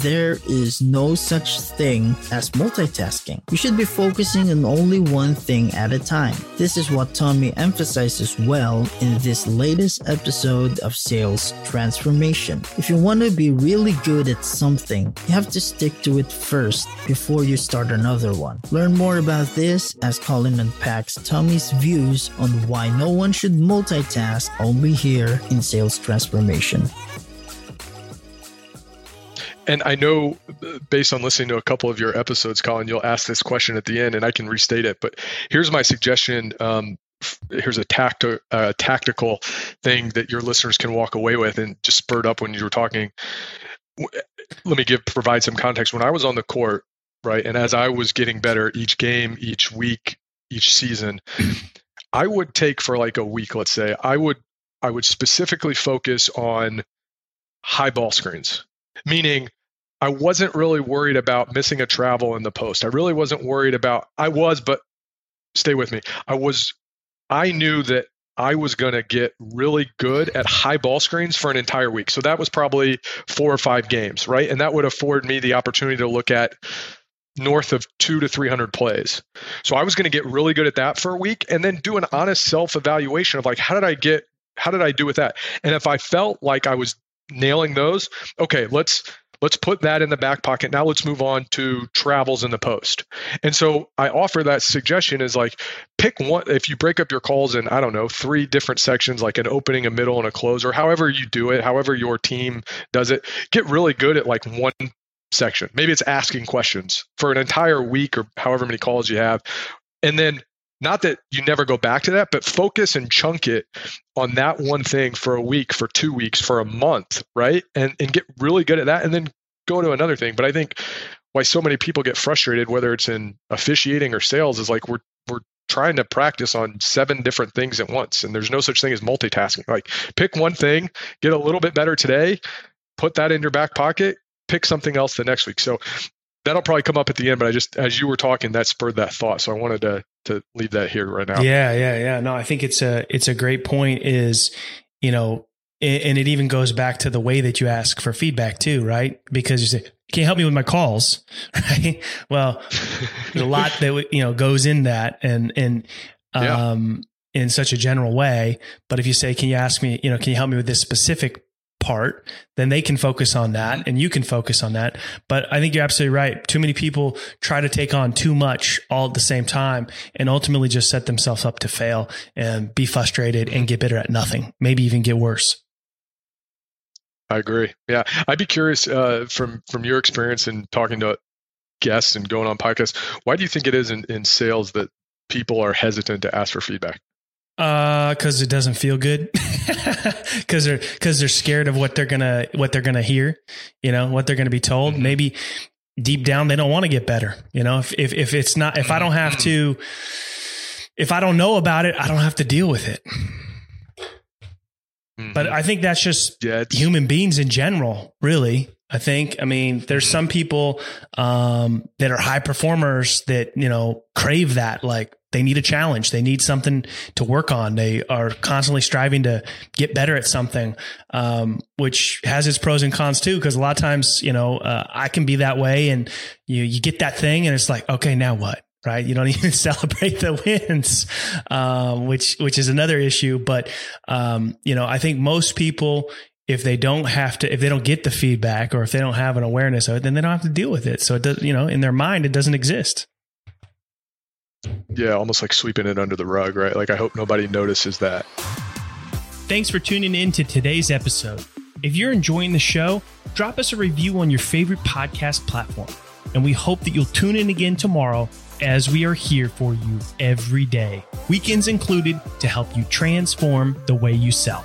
There is no such thing as multitasking. You should be focusing on only one thing at a time. This is what Tommy emphasizes well in this latest episode of Sales Transformation. If you want to be really good at something, you have to stick to it first before you start another one. Learn more about this as Colin unpacks Tommy's views on why no one should multitask only here in Sales Transformation. And I know, based on listening to a couple of your episodes, Colin, you'll ask this question at the end, and I can restate it. But here's my suggestion. Um, here's a uh, tactical thing that your listeners can walk away with, and just spurred up when you were talking. Let me give provide some context. When I was on the court, right, and as I was getting better each game, each week, each season, I would take for like a week, let's say, I would I would specifically focus on high ball screens, meaning I wasn't really worried about missing a travel in the post. I really wasn't worried about I was, but stay with me. I was I knew that I was going to get really good at high ball screens for an entire week. So that was probably four or five games, right? And that would afford me the opportunity to look at north of two to 300 plays. So I was going to get really good at that for a week and then do an honest self evaluation of like, how did I get, how did I do with that? And if I felt like I was nailing those, okay, let's Let's put that in the back pocket. Now let's move on to travels in the post. And so I offer that suggestion is like pick one if you break up your calls in I don't know, three different sections like an opening, a middle and a close or however you do it, however your team does it, get really good at like one section. Maybe it's asking questions for an entire week or however many calls you have. And then not that you never go back to that, but focus and chunk it on that one thing for a week, for two weeks, for a month, right? And and get really good at that and then go to another thing. But I think why so many people get frustrated, whether it's in officiating or sales, is like we're we're trying to practice on seven different things at once. And there's no such thing as multitasking. Like pick one thing, get a little bit better today, put that in your back pocket, pick something else the next week. So that'll probably come up at the end, but I just as you were talking, that spurred that thought. So I wanted to to leave that here right now. Yeah, yeah, yeah. No, I think it's a it's a great point. Is you know, and it even goes back to the way that you ask for feedback too, right? Because you say, "Can you help me with my calls?" Right? Well, there's a lot that you know goes in that, and and um, yeah. in such a general way. But if you say, "Can you ask me?" You know, can you help me with this specific part, then they can focus on that and you can focus on that. But I think you're absolutely right. Too many people try to take on too much all at the same time and ultimately just set themselves up to fail and be frustrated and get better at nothing, maybe even get worse. I agree. Yeah, I'd be curious uh, from from your experience in talking to guests and going on podcasts. Why do you think it is in, in sales that people are hesitant to ask for feedback? Uh, cause it doesn't feel good. cause they're, cause they're scared of what they're gonna, what they're gonna hear, you know, what they're gonna be told. Mm-hmm. Maybe deep down, they don't want to get better. You know, if, if, if it's not, if I don't have to, if I don't know about it, I don't have to deal with it. Mm-hmm. But I think that's just yeah, human beings in general, really. I think, I mean, there's some people um, that are high performers that, you know, crave that. Like they need a challenge. They need something to work on. They are constantly striving to get better at something, um, which has its pros and cons too. Cause a lot of times, you know, uh, I can be that way and you, you get that thing and it's like, okay, now what? right? You don't even celebrate the wins, um, which which is another issue. But um, you know, I think most people, if they don't have to, if they don't get the feedback, or if they don't have an awareness of it, then they don't have to deal with it. So it does, you know, in their mind, it doesn't exist. Yeah, almost like sweeping it under the rug, right? Like I hope nobody notices that. Thanks for tuning in to today's episode. If you're enjoying the show, drop us a review on your favorite podcast platform. And we hope that you'll tune in again tomorrow as we are here for you every day, weekends included, to help you transform the way you sell.